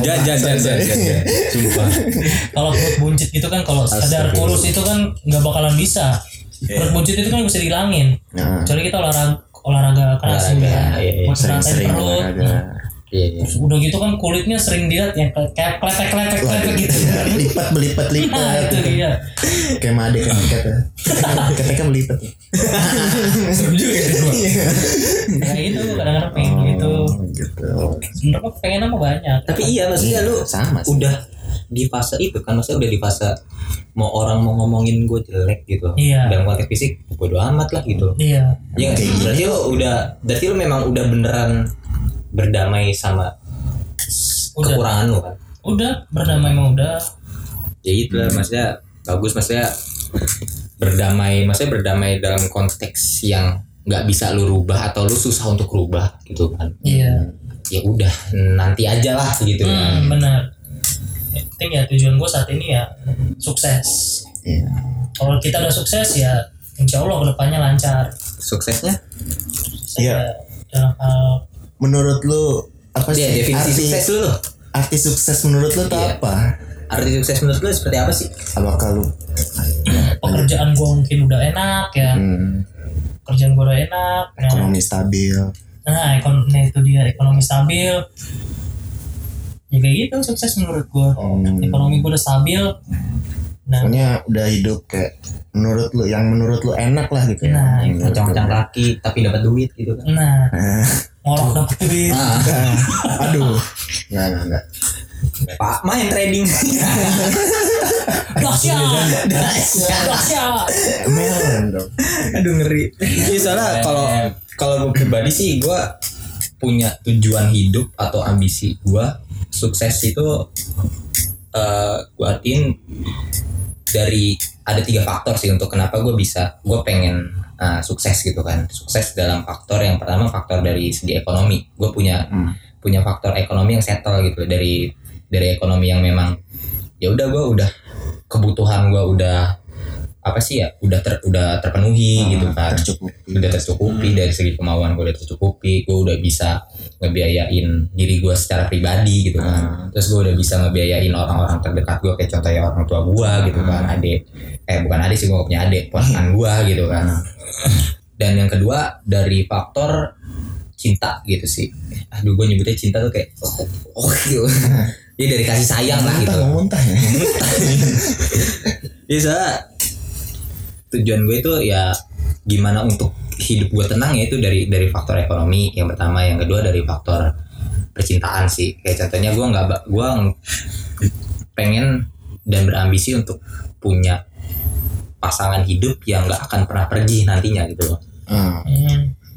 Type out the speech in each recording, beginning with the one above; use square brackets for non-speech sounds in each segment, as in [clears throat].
Jangan, jangan, jangan, jangan, jangan. Sumpah. kalau perut buncit gitu kan kalau sadar kurus itu kan nggak bakalan bisa perut buncit itu kan bisa dihilangin Nah, kecuali kita olahraga olahraga keras ya iya, iya. buat ngeratain sering-sering perut olahraga. Iya, iya. Terus udah gitu kan kulitnya sering dilihat yang kayak kayak kletek kletek kletek gitu [laughs] lipat belipat nah lipat itu dia. Kayak made kan kata ketika melipat [laughs] Serem juga ya, gua. kayak itu kadang-kadang pengen gitu. gitu. Sebenarnya pengen apa banyak. Tapi iya maksudnya lu sama sih. udah di fase itu kan maksudnya udah di fase mau orang mau ngomongin gue jelek gitu. Iya. dalam konteks fisik bodo amat lah gitu. Iya. Iya nggak sih? Berarti lo udah, berarti lo memang udah beneran berdamai sama Udah. kekurangan lo kan? udah berdamai mau udah Ya itu lah, maksudnya bagus, maksudnya berdamai, maksudnya berdamai dalam konteks yang nggak bisa lu rubah atau lu susah untuk rubah gitu kan? iya Ya udah, nanti aja lah gitu kan. hmm, benar yang penting ya tujuan gue saat ini ya sukses Iya. kalau kita udah sukses ya insya Allah ke depannya lancar Suksesnya? Iya. dalam hal menurut lu apa sih? definisi arti sukses lu. loh. arti sukses menurut lu tuh Iya. apa? Arti sukses menurut lu seperti apa sih? apakah lu pekerjaan gue mungkin udah enak ya. Hmm, kerjaan gue udah enak nah, ekonomi stabil. Nah, ekon nah itu dia ekonomi stabil. Ya kayak gitu sukses menurut gue Hmm. ekonomi gue udah stabil nah. Pokoknya udah hidup kayak menurut lu yang menurut lu enak lah gitu ya. Nah, Menurut lu. Ngacang-ngacang kaki tapi dapat duit gitu kan? nah. Nah, ngorok dapet duit. Ah, aduh. Nggak nggak nggak. Pak main trading. dahsyat. Dahsyat. Melon dong. Aduh ngeri. Iya soalnya kalau kalau gue pribadi sih gue punya tujuan hidup atau ambisi gue sukses itu eh gue artiin dari ada tiga faktor sih untuk kenapa gue bisa gue pengen eh, sukses gitu kan sukses dalam faktor yang pertama faktor dari segi ekonomi gue punya Hmm. punya faktor ekonomi yang settle gitu dari dari ekonomi yang memang ya udah gue udah kebutuhan gue udah apa sih ya udah ter, udah terpenuhi gitu kan. tercukupi. Udah tercukupi dari segi kemauan gue udah tercukupi gue udah bisa ngebiayain diri gue secara pribadi gitu kan. Terus gue udah bisa ngebiayain orang-orang terdekat gue kayak contohnya orang tua gue gitu kan adik. Eh bukan adik sih gue punya adik ponakan gue gitu kan. Dan yang kedua dari faktor cinta gitu sih. Aduh gue nyebutnya cinta tuh kayak oh, oh gitu. Ya dari kasih sayang lah gitu. muntah muntah ya? [laughs] Bisa tujuan gue itu ya gimana untuk hidup gue tenang ya itu dari dari faktor ekonomi yang pertama. Yang kedua dari faktor percintaan sih. Kayak contohnya gue nggak gue ng- pengen dan berambisi untuk punya pasangan hidup yang nggak akan pernah pergi nantinya gitu loh. Hmm.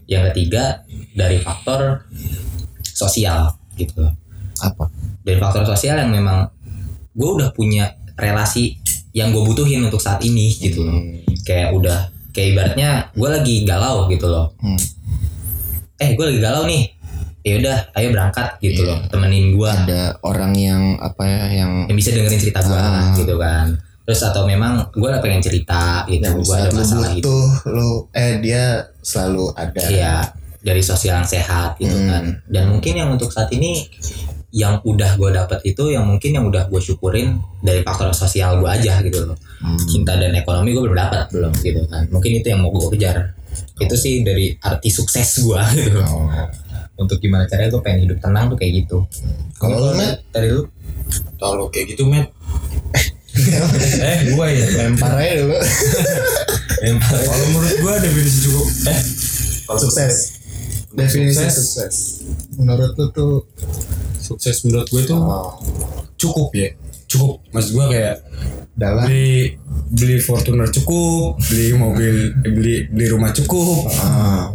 yang ketiga dari faktor sosial gitu. Loh apa? Dari faktor sosial yang memang gue udah punya relasi yang gue butuhin untuk saat ini gitu loh kayak udah kayak ibaratnya gue lagi galau gitu loh. Hmm. eh gue lagi galau nih. Ya udah ayo berangkat gitu loh temenin gue ada orang yang apa ya yang yang bisa dengerin cerita gue Ah. gitu kan. Terus atau memang gue lah pengen cerita gitu gue ada masalah gitu butuh lu eh dia selalu ada. Iya dari sosial yang sehat gitu Hmm. kan. Dan mungkin yang untuk saat ini yang udah gue dapet itu yang mungkin yang udah gue syukurin dari faktor sosial gue aja gitu loh. Hmm. cinta dan ekonomi gue belum dapat belum gitu kan. Mungkin itu yang mau gue kejar. Itu sih dari arti sukses gue [laughs] gitu. Oh. untuk gimana caranya gue pengen hidup tenang tuh kayak gitu. Kalau lu, Matt? dari lu? Kalau kayak gitu, Met. [laughs] eh, gua ya. lempar aja dulu. [laughs] Kalau menurut gua definisi cukup. Eh. Kalau sukses definisi Sukses. sukses menurut lu tuh sukses menurut gue itu oh, cukup ya. Cukup. Maksud gua kayak dalam beli beli Fortuner cukup, beli mobil, eh, beli beli rumah cukup, ah,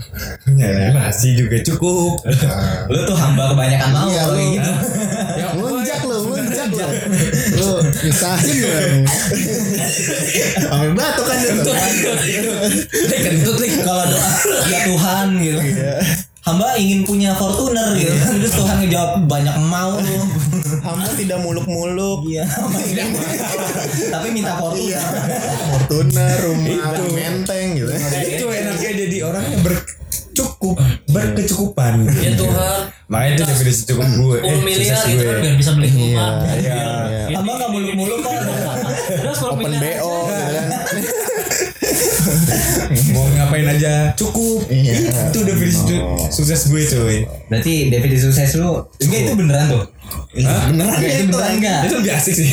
ya nasi juga cukup. ah. lu tuh hamba kebanyakan mau Iya, lu. kayak gitu ya, [laughs] Lunjak lu, lunjak lu. [laughs] Lu pisahin lu. Sampai batuk kan tuh. [laughs] kentut nih kalau doa ya Tuhan gitu hamba ingin punya Fortuner gitu terus Tuhan ngejawab banyak mau Hamba tidak muluk-muluk. iya hamba [laughs] tapi minta Fortuner Iya. Fortuner, rumah, menteng gitu. itu enaknya jadi orang yang bercukup, berkecukupan. ya Tuhan Makanya itu definisi cukup gue. 10 miliar sukses gitu kan biar bisa beli rumah. Iya. Abang gak muluk-muluk kan. Terus 10 Open BO gitu kan. [laughs] Mau ngapain aja cukup. Iya. Itu definisi su- sukses gue cuy. Berarti definisi sukses lu enggak itu beneran tuh. Iya, beneran Enggak, itu beneran enggak? Itu lebih asik sih.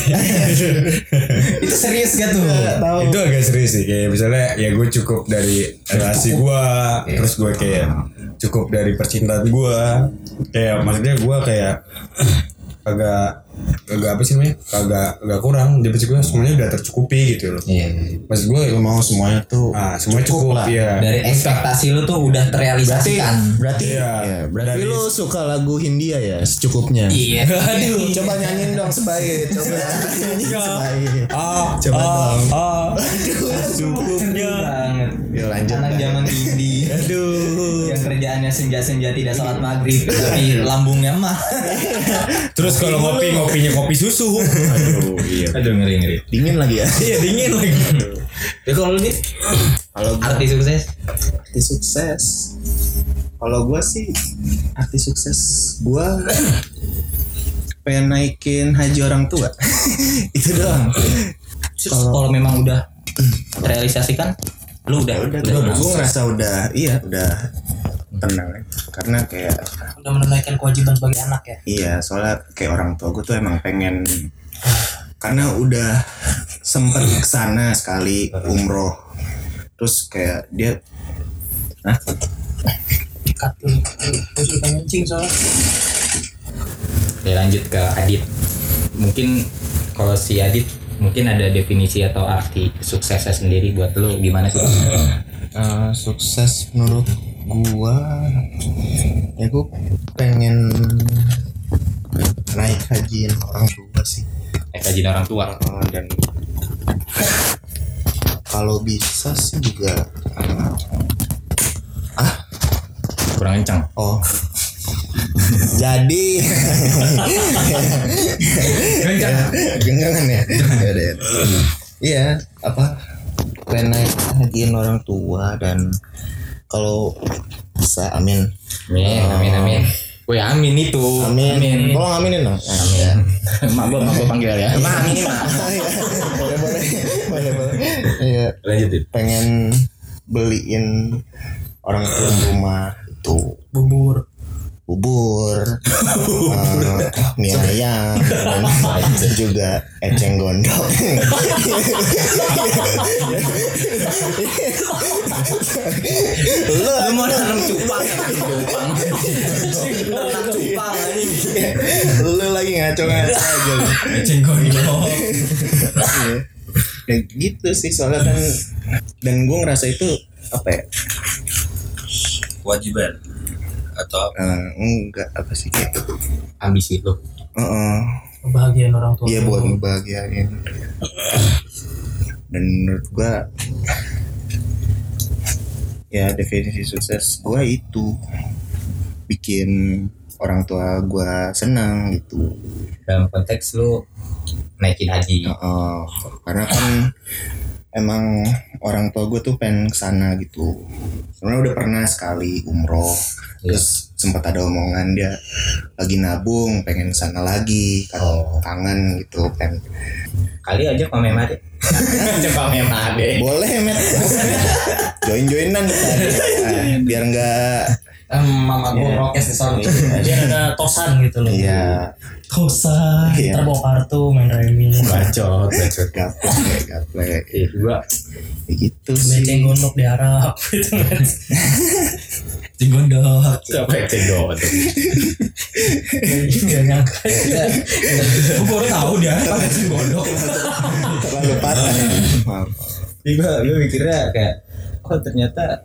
[laughs] Itu serius gak tuh? Tahu. itu agak serius sih kayak misalnya ya gue cukup dari relasi gue terus gue kayak cukup dari percintaan gue kayak maksudnya gue kayak [clears throat] agak agak apa sih namanya agak agak kurang di gue semuanya udah tercukupi gitu loh Iya. maksud gue Lu mau semuanya tuh ah semua cukup, lah. ya Dari ekspektasi lu tuh udah terrealisasikan. berarti Iya. ya, berarti Dari- lu suka lagu Hindia ya secukupnya Iya. [laughs] Aduh, coba nyanyiin dong sebaik, coba nyanyiin sebaik. ah Coba dong. ah Cukupnya banget. Ya lanjut. Anak zaman indie. Aduh. yang kerjaannya senja-senja tidak sholat maghrib [laughs] tapi lambungnya mah terus kalau ngopi ngopinya kopi susu aduh iya aduh ngeri ngeri Dingin lagi ya. iya dingin lagi ya kalau lu nih Kalau arti sukses arti sukses. Kalau gua sih arti sukses gua pengen naikin haji orang tua. [laughs] Itu doang. Terus kalau memang udah terrealisasikan lu udah udah, udah, udah, gue ngerasa udah iya udah tenang karena kayak Udah menunaikan kewajiban sebagai anak ya. iya soalnya kayak orang tua gue tuh emang pengen karena udah sempet ke sana sekali umroh terus kayak dia Hah? Cut dulu. Terus kita soalnya. Oke lanjut ke Adit mungkin kalau si Adit mungkin ada definisi atau arti suksesnya sendiri buat lu gimana sih Eh, sukses menurut gua ya gua pengen naik hajiin orang tua sih. Eh kajian orang tua? Dan kalau bisa sih juga kurang kencang? Oh. Jadi. Genggangan ya Ya. Udah, ya. iya. Apa? Pengen naik hajiin orang tua dan kalau bisa amin. Amin amin amin. Woi amin itu. amin. Tolong aminin dong amin. [laughs] Mak gua mak gua panggil ya. Mak amin mak. [laughs] Boleh boleh. Boleh boleh. Iya. Lanjutin pengen beliin orang tua rumah itu. Bubur. Bubur, [laughs] eh, mie ayam, dan juga eceng gondok. lu mau nanam cupang cupang cupang. Lu lagi ngaco-ngaco aja. lu. Eceng gondok. Ya gitu sih soalnya kan dan gue ngerasa itu apa ya? kewajiban atau Eh, enggak apa sih kayak ambisi lu Heeh. Kebahagiaan orang tua. Iya buat ngebahagiain. Dan menurut gua ya definisi sukses gua itu bikin orang tua gua senang gitu. dalam konteks lu naikin haji Heeh. karena kan emang orang tua gue tuh pengen ke sana gitu. Sebenarnya udah pernah sekali umroh. Terus sempat ada omongan dia lagi nabung pengen ke sana lagi karena kangen gitu pengen kali aja Pak Memade aja Boleh, Met. [laughs] Join-joinan kita. Nah, biar enggak mama gua prokes di sono Biar ada tosan gitu loh. iya Tosan. Iya. Ntar bawa kartu main remi. bacot bacot [laughs] gaplek, gaplek. eh gua gitu sih. gondok di Arab [laughs] gitu kan. Eceng [laughs] gondok. siapa yang cegok Gak nyangka. Gue baru tahu dia gondok. Terlalu parah. Gue gue mikirnya kayak oh ternyata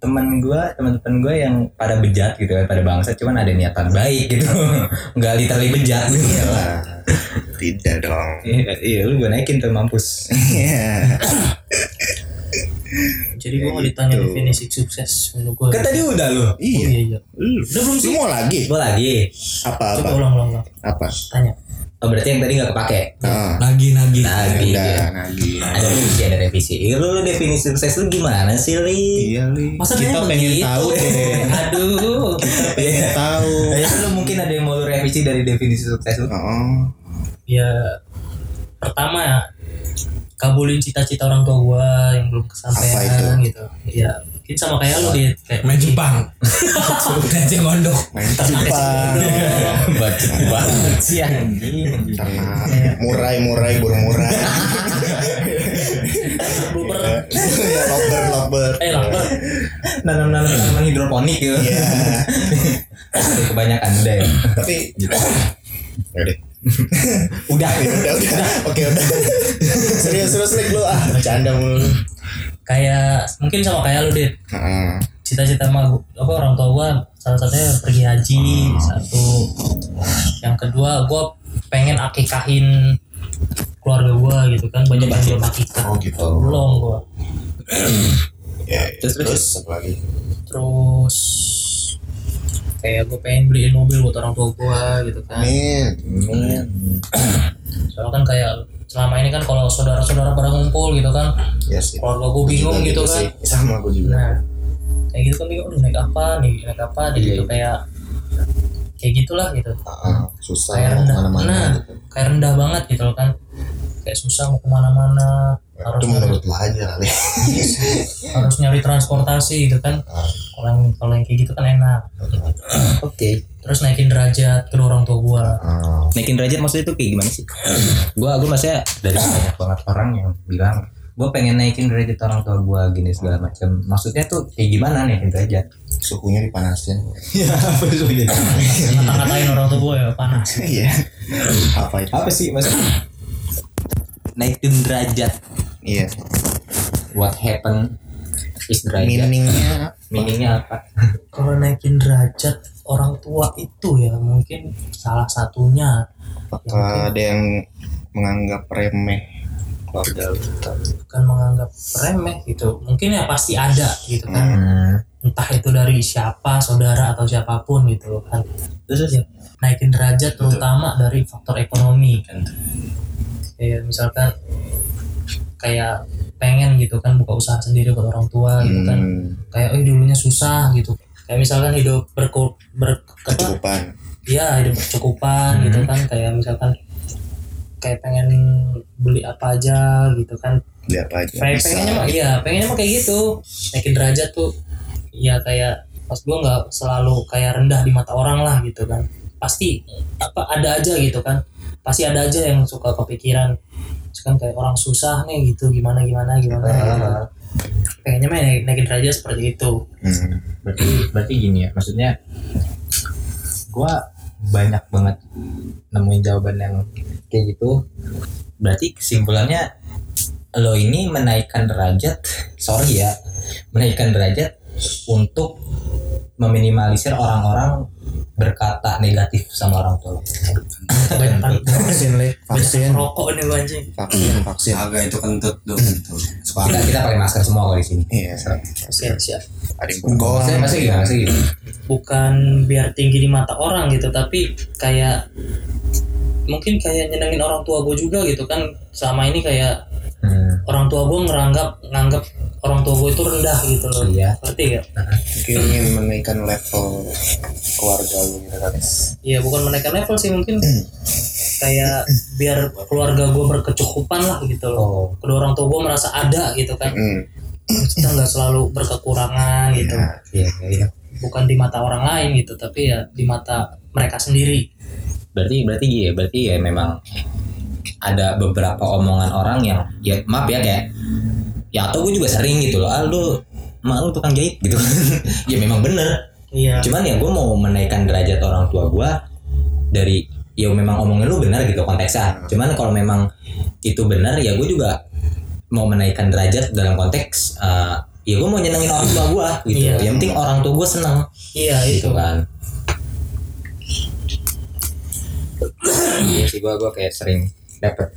teman gue teman-teman gue yang pada bejat gitu kan pada bangsa cuman ada niatan baik gitu [laughs] nggak literally bejat gitu Iyalah. Tidak dong. iya iya, lu gue naikin tuh mampus Iya. [laughs] Jadi gue nggak ditanya definisi sukses menurut gue. Kan tadi udah lu. Oh, Iya. iya iya. Lu Udah belum sih? mau lagi? Gue lagi. Apa apa? Coba ulang ulang ulang. Apa? Tanya. Oh berarti yang tadi gak kepake. Heeh. Nagi nagi. Udah lagi. Ada revisi, ada revisi. Iya lu, lu definisi sukses lu gimana sih, Li? Iya li. Masa kita nanya pengen begitu? tahu deh. [laughs] Aduh. Iya. tahu. Ya, lu mungkin ada yang mau lu revisi dari definisi sukses lu? Oh. Ya pertama kabulin cita-cita orang tua gue yang belum kesampaian gitu. Ya mungkin sama kayak lu dia kayak Main Jepang. Gajah ngondok. Main Jepang. Bacot banget sih anjing. Karena murai murai burung murai. Ya lover lover. Eh lapar. Nanam-nanam tanaman hidroponik gitu. Iya. Kebanyakan udah ya. Tapi [laughs] deh. Udah. udah udah. Oke udah. Serius serius lik lu ah bercanda mulu. Kayak mungkin sama kayak lu deh. Heeh. cita-cita mah apa orang tua gua salah satunya pergi haji satu yang kedua gua pengen akikahin keluarga gua gitu kan banyak yang belum akikah Oh gitu. belum gua Ya, Terus, terus. terus apa lagi? terus kayak gua pengen beliin mobil buat orang tua gua gitu kan Amin. soalnya kan kayak selama ini kan kalau saudara-saudara pada ngumpul gitu kan Ya sih. keluarga gua bingung Juga gitu kan sih. Sama gue juga. nah kayak gitu kan bingung "Aduh, naik apa nih naik apa nih Iya, gitu iya. kayak kayak gitulah gitu Heeh, susah kayak rendah ke mana-mana. nah gitu. kayak rendah banget gitu loh kan kayak susah mau ke mana-mana harus Itu menurut lo aja kali. [laughs] harus nyari transportasi gitu kan kalau yang kalau yang kayak gitu kan enak Oke. terus naikin derajat kedua orang tua gua Oh. Naikin derajat maksudnya itu kayak gimana sih? gua gua maksudnya dari banyak banget orang yang bilang gua pengen naikin derajat orang tua gua gini segala macam. Maksudnya tuh kayak gimana naikin derajat? Suhunya dipanasin. Ya apa itu? ngata-ngatain orang tua gua ya panas Iya. Apa itu? apa sih maksudnya? Naikin derajat. Iya. What happen is derajat. Meaningnya [laughs] Meaningnya apa? [laughs] kalau naikin derajat orang tua itu ya mungkin salah satunya. Apakah ada yang menganggap remeh? Keluarga lu? bukan menganggap remeh gitu. Mungkin ya pasti ada gitu kan. Hmm. entah itu dari siapa saudara atau siapa pun gitu loh kan. Terus? Ya naikin derajat terutama dari faktor ekonomi. Kan kayak misalkan kayak pengen gitu kan buka usaha sendiri buat orang tua gitu kan. Hmm, kayak oh dulunya susah gitu. Kayak misalkan hidup berku ber apa? Kecukupan. ya hidup berkecukupan gitu kan. Kayak misalkan kayak pengen beli apa aja gitu kan. Beli apa aja Pengen, bisa. pengennya mah iya pengennya mah kayak gitu. Naikin derajat tuh ya kayak pas gue nggak selalu kayak rendah di mata orang lah gitu kan. Pasti apa ada aja gitu kan. Pasti ada aja yang suka kepikiran kan kayak orang susah nih gitu gimana gimana gimana gitu. pengennya mah naik- naikin derajat seperti itu Hmm. berarti berarti gini ya maksudnya gua banyak banget nemuin jawaban yang kayak gitu berarti kesimpulannya lo ini menaikkan derajat sorry ya menaikkan derajat untuk meminimalisir orang-orang berkata negatif sama orang tua. Vaksin le, vaksin, rokok nih lu anjing. Vaksin, vaksin. agak itu kentut dong itu kita kita pakai masker semua kalau di sini. Iya, siap. Siap. Ada yang maksudnya gimana? Gimana? Bukan biar tinggi di mata orang gitu tapi kayak mungkin kayak nyenengin orang tua gue juga gitu kan. Selama ini kayak hmm, orang tua gue ngeranggap nganggap orang tua gue itu rendah gitu loh Iya. ngerti gak? [laughs] Mungkin ingin menaikkan level keluarga lu gitu kan. Iya bukan menaikkan level sih mungkin [clears throat] kayak biar keluarga gue berkecukupan lah gitu loh oh kedua orang tua gue merasa ada gitu kan Hmm. kita nggak selalu berkekurangan gitu iya iya bukan di mata orang lain gitu tapi ya di mata mereka sendiri berarti berarti ya berarti ya memang ada beberapa omongan orang yang ya maaf ya kayak ya atau gue juga sering gitu loh ah lu mak lu tukang jahit gitu. [laughs] Ya memang bener. Iya. Cuman ya gue mau menaikkan derajat orang tua gue dari ya memang omongin lu benar gitu konteksnya. Cuman kalau memang itu benar ya gue juga mau menaikkan derajat dalam konteks eh, ya gue mau nyenengin orang tua gue gitu. Iya. yang penting orang tua gue seneng. Iya itu. gitu kan. Iya sih gua gua kayak sering dapet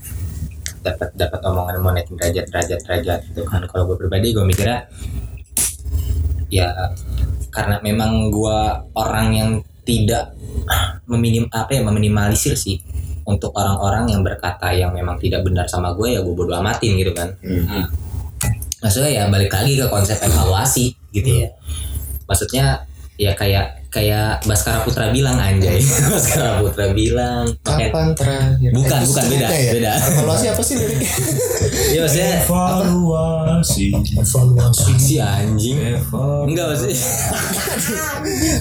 dapat dapat omongan mau naikin derajat derajat derajat gitu kan. Kalau gue pribadi gue mikirnya ya karena memang gue orang yang tidak meminim apa ya meminimalisir sih untuk orang-orang yang berkata yang memang tidak benar sama gue ya gue bodo amatin gitu kan. Maksudnya ya balik lagi ke konsep evaluasi gitu ya. Maksudnya ya kayak kayak Baskara Putra bilang anjay Baskara Putra bilang Kapan terakhir? Bukan, Eh, bukan, itu beda, ya? beda. Evaluasi apa sih liriknya? [laughs] Iya maksudnya Evaluasi. evaluasi si anjing enggak maksudnya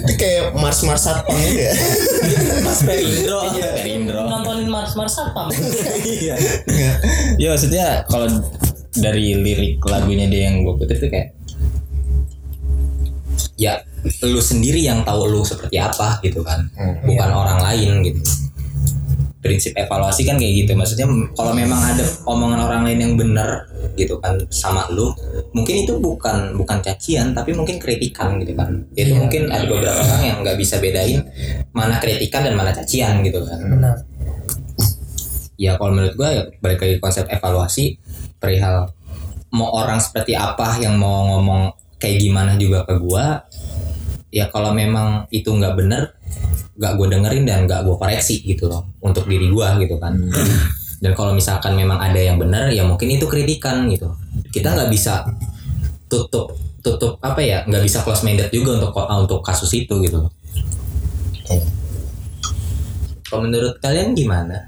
Itu kayak Mars Mars Satpam gitu ya. [laughs] Mas Perindro Perindro nontonin Mars Mars apa iya Enggak. ya maksudnya kalau dari lirik lagunya dia yang gue kutip tuh kayak ya lu sendiri yang tahu lu seperti apa gitu kan. Bukan orang lain gitu. Prinsip evaluasi kan kayak gitu. Maksudnya kalau memang ada omongan orang lain yang benar gitu kan sama lu mungkin itu bukan bukan cacian tapi mungkin kritikan gitu kan. Itu Iya. mungkin ada beberapa orang yang nggak bisa bedain mana kritikan dan mana cacian gitu kan. Benar. Ya kalau menurut gue ya balik lagi konsep evaluasi perihal mau orang seperti apa yang mau ngomong kayak gimana juga ke gue ya kalau memang itu nggak bener nggak gue dengerin dan nggak gue koreksi gitu loh untuk diri gue gitu kan dan kalau misalkan memang ada yang bener ya mungkin itu kritikan gitu kita nggak bisa tutup tutup apa ya nggak bisa close minded juga untuk untuk kasus itu gitu loh kalau menurut kalian gimana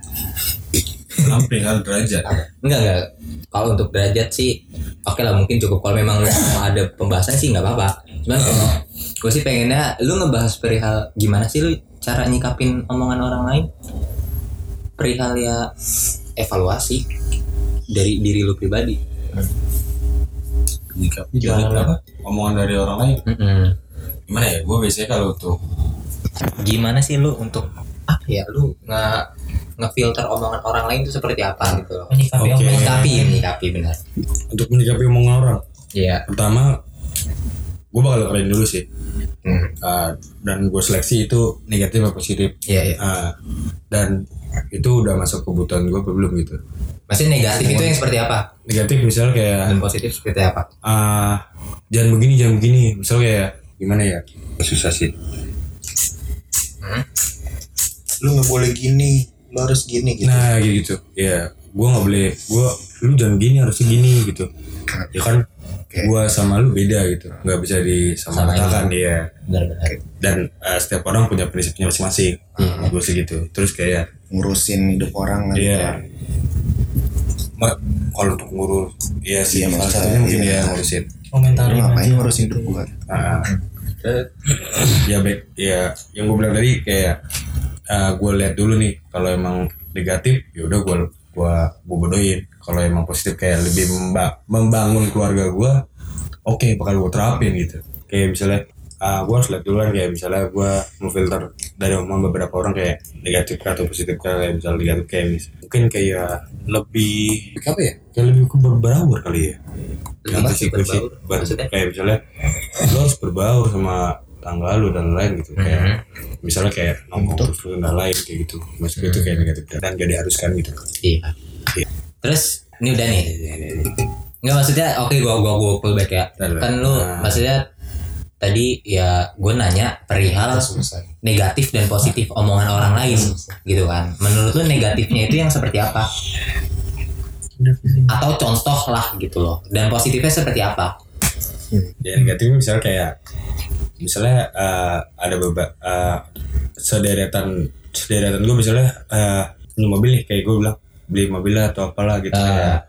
Dalam perihal derajat. Enggak enggak. Kalau untuk derajat sih oke lah mungkin cukup. Kalau memang mau ada pembahasan sih nggak apa-apa. Cuman kalau gue sih pengennya lu ngebahas perihal gimana sih lu cara nyikapin omongan orang lain perihal ya evaluasi dari diri lu pribadi. Nyikapi dari apa? Omongan dari orang lain. Mm-mm. Gimana ya? Gue biasanya kalau untuk Gimana sih lu untuk apa ya lu nge ngefilter omongan orang lain itu seperti apa gitu loh. menyikapi omongan Menyikapi, menyikapi benar. untuk menyikapi omongan orang. Iya. Pertama, gue bakal keren dulu sih. Hmm. Ah, dan gue seleksi itu negatif atau positif. Iya, iya. Ah, dan itu udah masuk kebutuhan gue apa belum gitu. Maksudnya negatif itu yang seperti apa? Negatif misalnya kayak Dan positif seperti apa? ah jangan begini jangan begini misalnya kayak gimana ya susah sih Lu nggak boleh gini, lu harus gini gitu. nah kayak gitu ya gue nggak boleh gue lu jangan gini harusnya gini gitu ya kan Oke. gue sama lu beda gitu nggak bisa disamaratakan ya Benar-benar. dan eh, setiap orang punya prinsipnya masing-masing gue sih gitu terus kayak Ngurusin hidup orang kan. Iya. Ma- kalau untuk ngurus ya sih Iya, salah satunya mungkin iya. ya ngurusin komentar Lu ngapain ngurusin hidup gua? Ya baik ya yang gue bilang tadi kayak gue lihat dulu nih kalau emang negatif ya udah gue gue gue bodohin. Kalau emang positif kayak lebih memba- membangun keluarga gue oke bakal gue terapin gitu. Kayak misalnya ah gue harus lihat dulu kan kayak misalnya gue memfilter dari omongan beberapa orang kayak negatif atau positif kayak misalnya negatif kayak mis- mungkin kayak lebih apa ya? Kayak lebih ke berbaur kali ya. Apa Gitu sih. berbaur? Ber- Maksudnya? kayak misalnya lo harus berbaur sama tangga lu dan lain gitu kayak Mhm. misalnya kayak nongkrong terus lu dan lain kayak gitu maksud gue itu kayak negatif dan gak diharuskan gitu Iya. Terus ini udah nih. Enggak maksudnya oke gua gua gua pull back ya. Udah, Kan lu nah. maksudnya tadi ya gue nanya perihal negatif dan positif omongan orang lain gitu kan. Menurut lu negatifnya itu yang seperti apa? Atau contoh lah gitu loh. Dan positifnya seperti apa? Ya negatifnya misalnya kayak misalnya eh, ada beberapa eh, sederetan sederetan gue misalnya eh beli mobil nih kayak gue bilang beli mobil lah atau apalah gitu kayak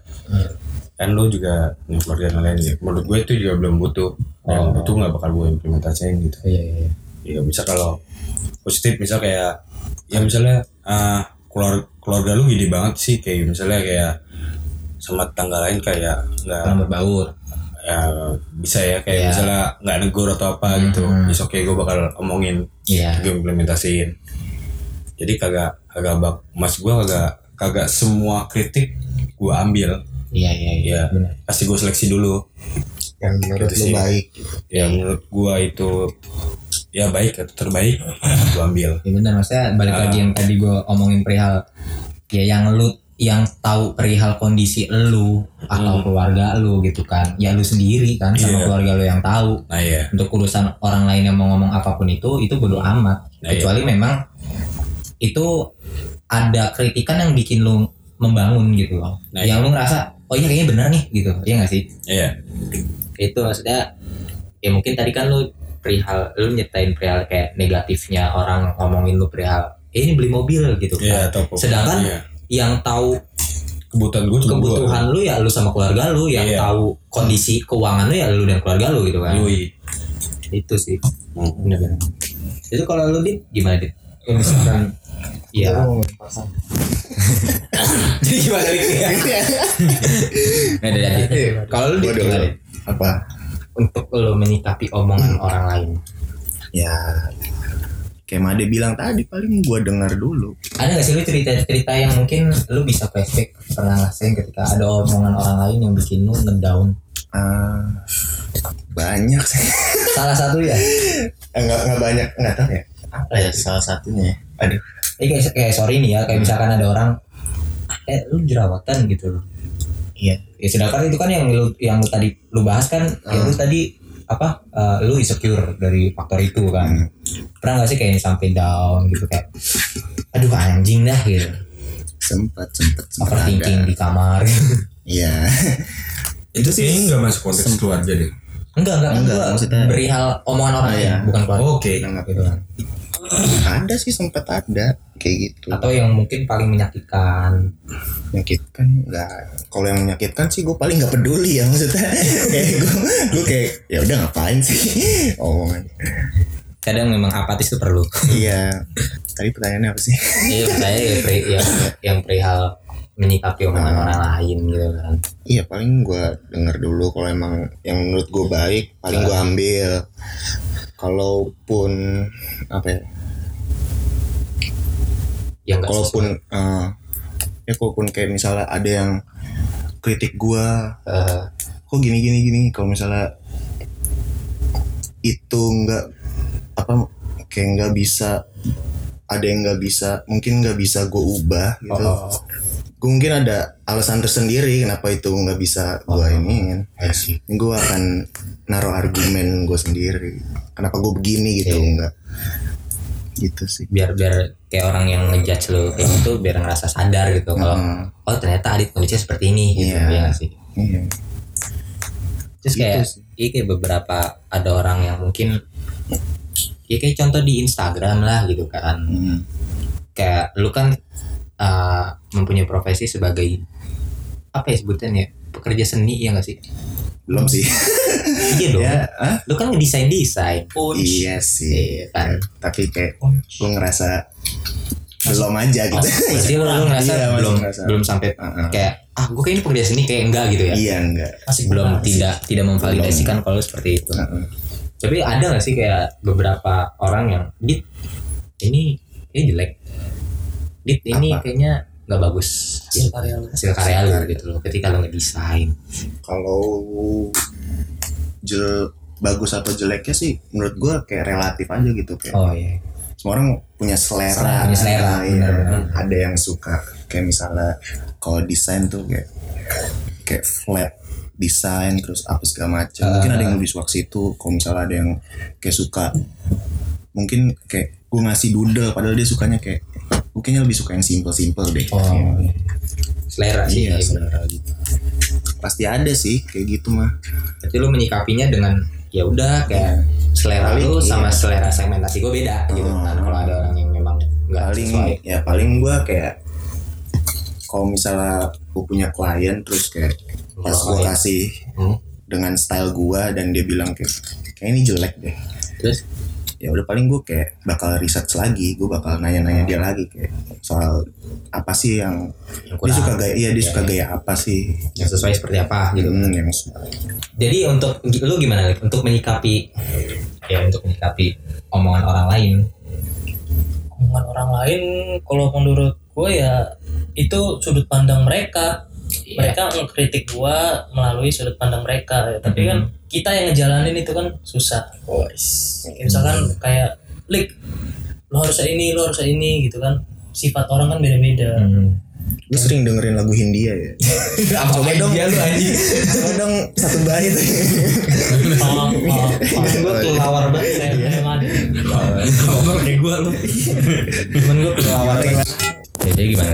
kan lu juga punya keluarga dan lain gitu. menurut gue itu juga belum butuh Oh. itu nggak bakal gue implementasiin gitu Iya iya. ya bisa kalau positif misal kayak ya misalnya eh keluarga keluarga lu gini banget sih kayak misalnya kayak sama tetangga lain kayak nggak berbaur. Ya bisa ya kayak Iya. misalnya nggak negur atau apa gitu Mhm. is oke gue bakal omongin Iya. gue implementasiin jadi kagak kagak bak mas gue kagak kagak semua kritik gue ambil Iya iya iya. ya Benar. pasti gue seleksi dulu Yang menurut Gitu lu sih. baik. gitu. ya menurut gue itu ya baik atau terbaik gue ambil Ya benar maksudnya balik lagi yang tadi gue omongin perihal ya yang lu yang tahu perihal kondisi lu atau keluarga lu gitu kan. Ya lu sendiri kan sama Iya. keluarga lu yang tahu. Nah iya. untuk urusan orang lain yang mau ngomong apa pun itu itu bodo amat. Nah, iya. kecuali memang itu ada kritikan yang bikin lu membangun gitu loh. Nah, yang lu ngerasa oh iya kayaknya benar nih gitu. Iya gak sih? Iya. itu maksudnya ya mungkin tadi kan lu perihal lu nyetain perihal kayak negatifnya orang ngomongin lu perihal eh, ini beli mobil gitu Iya, kan. atau sedangkan iya. Yang tahu kebutuhan gue cuma gua. kebutuhan lu ya lu sama keluarga lu yang Iya. tahu kondisi keuangan lu ya lu dan keluarga lu gitu kan Yoi. itu sih Hmm. itu kalau lu dit gimana dit ya misalkan ya [laughs] jadi gimana dit nah, dari Dit. kalau lu dit Waduh. gimana dit apa untuk lu menyikapi omongan orang lain ya kayak Made bilang tadi paling gua dengar dulu. Ada gak sih lu cerita-cerita yang mungkin lu bisa flashback pernah ngerasain ketika ada omongan orang lain yang bikin lu ngedown? Ah, banyak sih. [laughs] Salah satu ya? Eh, nggak nggak banyak nggak tahu ya. Apa ya salah satunya ya? aduh. Eh kayak, kayak sorry nih ya kayak misalkan ada orang eh lu jerawatan gitu loh. Iya. Ya sedangkan itu kan yang lu yang lu tadi lu bahas kan ya lu tadi apa eh, lu insecure dari faktor itu kan. Hmm. Pernah gak sih kayak sampai down gitu kayak aduh anjing dah gitu. Sempat sempat sempat overthinking di kamar. Iya. [laughs] Itu sih nggak masuk konteks keluarga deh. enggak enggak. Enggak, enggak maksudnya- berihal omongan orang Oh, iya. bukan keluarga. Oke. Nggak, gitu kan ada sih sempat ada kayak gitu. Atau yang mungkin paling menyakitkan. Menyakitkan? Nggak kalau yang menyakitkan sih gue paling nggak peduli ya maksudnya. [laughs] Kayak gue gue kayak ya udah ngapain sih? [laughs] Omongan kadang memang apatis itu perlu. [laughs] Iya. Tadi pertanyaannya apa sih? Iya saya ya, peri- yang, yang perihal menyikapi omongan orang lain gitu kan. Iya paling gue denger dulu kalau emang yang menurut gue baik paling gue ambil. Kalaupun apa ya? Yang kalaupun sesuai. eh, ya kalaupun kayak misalnya ada yang kritik gue Eh, kok gini gini gini? Kalau misalnya itu nggak apa kayak nggak bisa ada yang nggak bisa mungkin nggak bisa gue ubah gitu oh, gue mungkin ada alasan tersendiri kenapa itu nggak bisa gue ini I see. gue akan naruh argumen gue sendiri kenapa gue begini gitu Oke. enggak gitu sih biar biar kayak orang yang ngejudge lo kayak gitu biar ngerasa sadar gitu kalau Hmm. oh ternyata Adit kondisinya seperti ini gitu Iya. ya sih iya terus Gitu kayak sih. iya kayak beberapa ada orang yang mungkin ya kayak contoh di Instagram lah gitu kan. Hmm. kayak lu kan uh, mempunyai profesi sebagai apa ya sebutannya pekerja seni ya nggak sih? Belum sih. Iya [laughs] dong. Ya ah? lu kan ngedesain desain iya sih. Iya kan. tapi kayak gue ngerasa belum aja gitu. Berarti lu, lu ngerasa [laughs] Iya, belum ngerasa. belum sampai Heeh. kayak ah gue kayaknya pekerja seni kayak enggak gitu ya? Iya enggak. Masih belum tidak tidak memvalidasikan kalau seperti itu. Heeh. Tapi ada gak sih kayak beberapa orang yang dit ini ini jelek dit ini Apa? kayaknya nggak bagus Hasil karya lu. hasil karya lu gitu loh ketika lu ngedesain kalau jel bagus atau jeleknya sih menurut gua kayak relatif aja gitu kayak oh iya semua orang punya selera Punya selera, Iya. benar-benar. ada yang suka kayak misalnya kalau desain tuh kayak kayak flat desain terus apa segala macam. Mungkin ada yang lebih suka situ kalau misalnya ada yang kayak suka mungkin kayak gue ngasih doodle padahal dia sukanya kayak gue kayaknya lebih suka yang simple simple deh. Oh. Iya. selera sih iya ya, selera gitu. Pasti ada sih kayak gitu mah. Berarti lu menyikapinya dengan ya udah kayak selera Paling lu iya. sama selera segmentasi gue beda gitu. Hmm. kan kalau ada orang yang memang nggak paling sesuai. ya paling gue kayak kalau misalnya gue punya klien terus kayak pas gue kasih Hmm. dengan style gue dan dia bilang kayak kayak ini jelek deh. Terus? Ya udah paling gue kayak bakal research lagi gue bakal nanya-nanya dia lagi kayak soal apa sih yang yang dia suka kurang. gaya iya dia Ya, suka ya. gaya apa sih? Yang sesuai seperti apa gitu. Hmm, yang Jadi untuk lu gimana untuk menyikapi ya untuk menyikapi omongan orang lain? omongan orang lain kalau menurut gue ya itu sudut pandang mereka Iya. mereka ngekritik gue melalui sudut pandang mereka ya. tapi kan kita yang ngejalanin itu kan susah Kayak misalkan kayak lik lo harusnya ini lo harusnya ini gitu kan sifat orang kan beda-beda Hmm. Lu sering dengerin lagu Hindia ya? [laughs] Coba dong. Dia lu anjing. [laughs] Coba dong satu bait. oh, oh, oh. gue kelawar banget saya emang Ngomong kayak gue lu. [laughs] temen gue kelawar banget Ya, jadi gimana?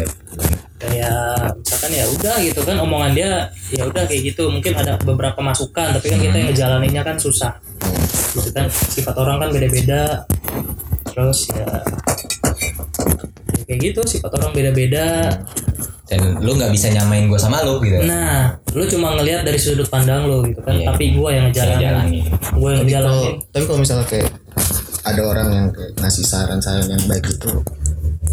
kayak misalkan ya udah gitu kan omongan dia ya udah kayak gitu. Mungkin ada beberapa masukan tapi kan kita yang ngejalaninnya kan susah. Gitu kan sifat orang kan beda-beda. Terus ya ya kayak gitu sifat orang beda-beda. Dan lu nggak bisa nyamain gue sama lu gitu. nah lu cuma ngelihat dari sudut pandang lu gitu kan. Iya. tapi gua yang ngejalanin. gua yang ngejalanin. tapi kalau misalnya kayak ada orang yang kayak ngasih saran-saran yang baik itu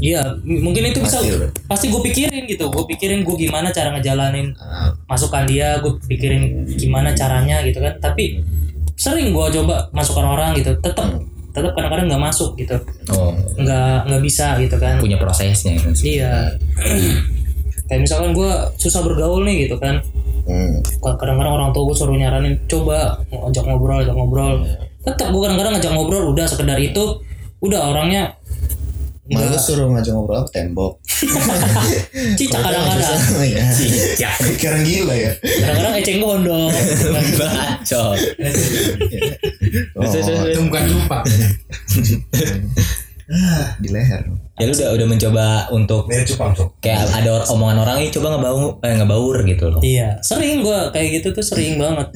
iya mungkin itu bisa Pasti lu. pasti gue pikirin gitu. Gue pikirin gue gimana cara ngejalanin ah, masukan dia gue pikirin gimana caranya gitu kan. Tapi sering gue coba masukan orang gitu tetap tetap kadang-kadang nggak masuk gitu. Oh, nggak nggak bisa gitu kan. Punya prosesnya kan. iya. [clears throat] Kayak misalkan gue susah bergaul nih gitu kan. Hmm, kadang-kadang orang tua gue suruh nyaranin coba ngajak ngobrol ajak ngobrol. Tetap gue kadang-kadang ngajak ngobrol udah sekedar itu. Udah orangnya malu suruh ngajak ngobrol apa tembok. [laughs] cicak kadang-kadang iya. Cicak. Pikiran gila ya. kadang-kadang eceng gondong Bacot. Oh, Itu bukan jumpa. di leher. Ya lu udah udah mencoba untuk Mirip cupang cuk. kayak ada or- omongan orang ini coba ngebau eh, ngebaur gitu loh. Iya, sering gua kayak gitu tuh sering banget.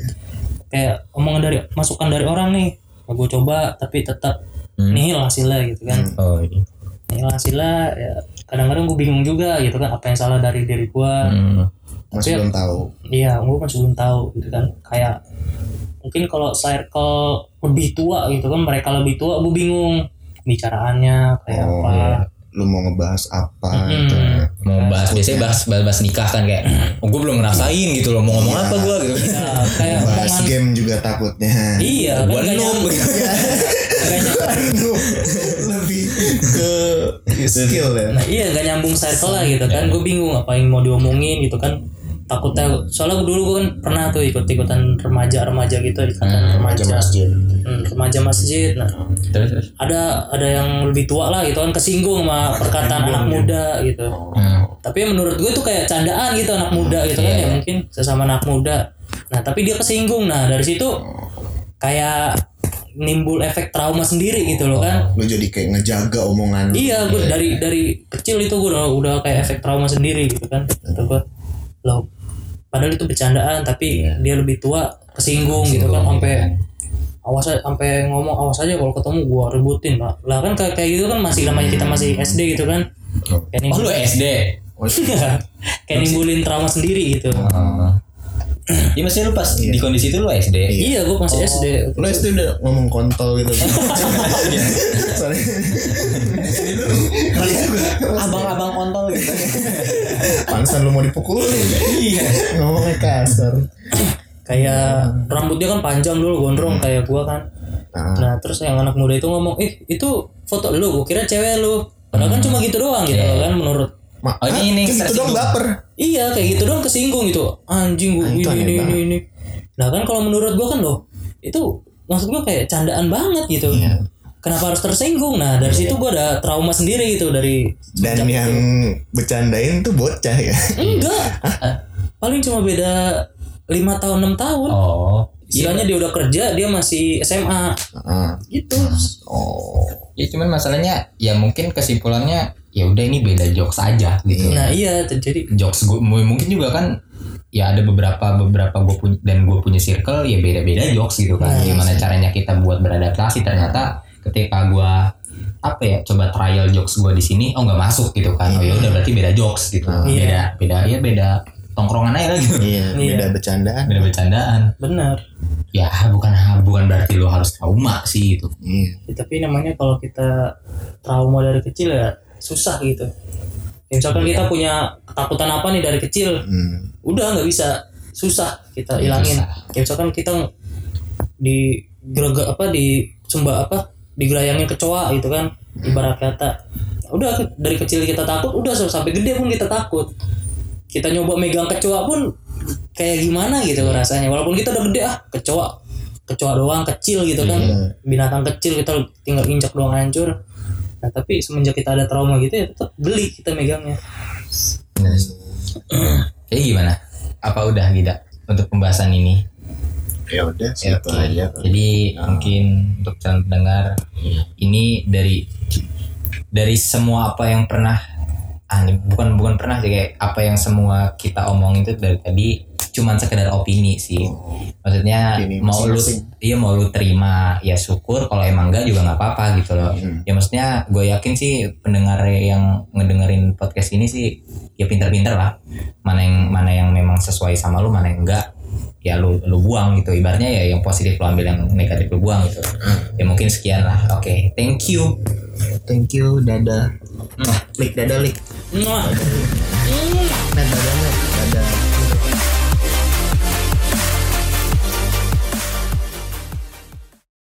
Kayak omongan dari masukan dari orang nih, gue coba tapi tetap Hmm. nihil hasilnya gitu kan. Oh, iya. Hasilnya ya kadang-kadang gue bingung juga gitu kan apa yang salah dari diri gua. Hmm. Masih belum tahu. Iya, gue masih belum tahu gitu kan. Kayak mungkin kalau circle lebih tua gitu kan, mereka lebih tua, gue bingung bicaraannya kayak Oh, apa. iya. Lu mau ngebahas apa Mm-mm. gitu. Mau bahas biasanya bahas, bahas bahas nikah kan kayak oh, gue belum ngerasain gitu loh mau ngomong apa gue gitu. Ya, [laughs] kayak Bahas omongan game juga takutnya. Iya, Gue kan noob. [laughs] Lebih ke skill ya. Nah iya gak nyambung circle lah gitu kan Gue bingung apa yang mau diomongin gitu kan Takutnya Soalnya dulu gue kan pernah tuh ikut-ikutan remaja-remaja gitu Ikatan remaja masjid. Hmm, Remaja masjid Nah Terus terus. ada ada yang lebih tua lah gitu kan Kesinggung sama perkataan anak muda gitu Hmm. Tapi menurut gue tuh kayak candaan gitu anak muda gitu kan Iya. ya mungkin sesama anak muda Nah tapi dia kesinggung Nah dari situ kayak nimbul efek trauma sendiri gitu loh kan Lu jadi kayak ngejaga omongan. Iya, gue dari dari kecil itu gue udah, udah kayak efek trauma sendiri gitu kan. Kata gue, loh, padahal itu bercandaan tapi dia lebih tua kesinggung gitu kan sampai awas aja- sampai ngomong awas aja kalau ketemu gua ributin lah lah kan kayak kayak gitu kan masih namanya kita masih SD gitu kan kayak Oh lu SD. [laughs] kayak nimbulin trauma sendiri gitu Oh. Iya maksudnya lu pas di kondisi itu lu SD. iya gua masih SD Lu SD udah ngomong kontol gitu. [laughs] Sorry. Abang-abang kontol gitu. Pantesan lu mau dipukulin. Iya. Ngomongnya kasar. kayak rambutnya kan panjang dulu gondrong kayak gua kan Ah. Nah terus yang anak muda itu ngomong, eh itu foto lu, gue kira cewek lu. Padahal kan cuma gitu doang gitu Iya. kan menurut. Ma- Oh, ini- ini Kayak gitu dong baper. Iya kayak gitu doang kesinggung gitu. Anjing gue Ah, ini itu ini, ini ini. Nah kan kalau menurut gue kan loh, itu maksud gue kayak candaan banget gitu. Iya. Kenapa harus tersinggung? Nah dari situ gue ada trauma sendiri gitu dari Dan yang bercandain tuh bocah ya. enggak. [laughs] Paling cuma beda lima tahun enam tahun. Oh. Istilahnya dia udah kerja, dia masih SMA Ah. gitu. Oh. Ya cuman masalahnya ya mungkin kesimpulannya ya udah ini beda jokes aja gitu. Nah iya jadi Jokes gue mungkin juga kan ya ada beberapa beberapa gue punya dan gue punya circle ya beda-beda jokes gitu kan. Gimana caranya kita buat beradaptasi ternyata ketika gue apa ya coba trial jokes gue di sini oh nggak masuk gitu kan. Oh ya udah berarti beda jokes gitu. Iya. Beda beda ya beda tongkrongan aja lah gitu. Iya, Iya. beda bercandaan. Beda bercandaan. benar. Ya bukan bukan berarti lo harus trauma sih gitu. Iya. Ya, tapi namanya kalau kita trauma dari kecil ya susah gitu. Ya, misalkan kita punya ketakutan apa nih dari kecil, Hmm. udah nggak bisa, susah kita hilangin. Ya, misalkan kita di gerega apa di sumba apa digerayangin kecoa gitu kan, ibarat kata. Udah dari kecil kita takut, udah sampai gede pun kita takut. Kita nyoba megang kecoa pun kayak gimana gitu rasanya. Walaupun kita udah gede ah kecoa kecoa doang kecil gitu kan binatang kecil kita tinggal injak doang hancur nah tapi semenjak kita ada trauma gitu ya tetap beli kita megangnya Nggak Jadi gimana? Apa udah tidak untuk pembahasan ini? Ya udah, Ya, oke. aja. Jadi mungkin untuk calon pendengar ini dari dari semua apa yang pernah ah bukan bukan pernah sih kayak apa yang semua kita omongin itu dari tadi cuman sekedar opini sih. Maksudnya Opini mau lu iya mau lu terima ya syukur kalau emang enggak juga nggak apa-apa gitu loh. Hmm. Ya maksudnya gue yakin sih pendengar yang ngedengerin podcast ini sih ya pintar-pintar lah. Mana yang mana yang memang sesuai sama lu, mana yang enggak ya lu lu buang gitu ibaratnya ya yang positif lu ambil yang negatif lu buang gitu ya mungkin sekian lah oke thank you Thank you, dadah. Lik, dadah, Lik. Mwah. Nah, dadah, Lik. Dadah.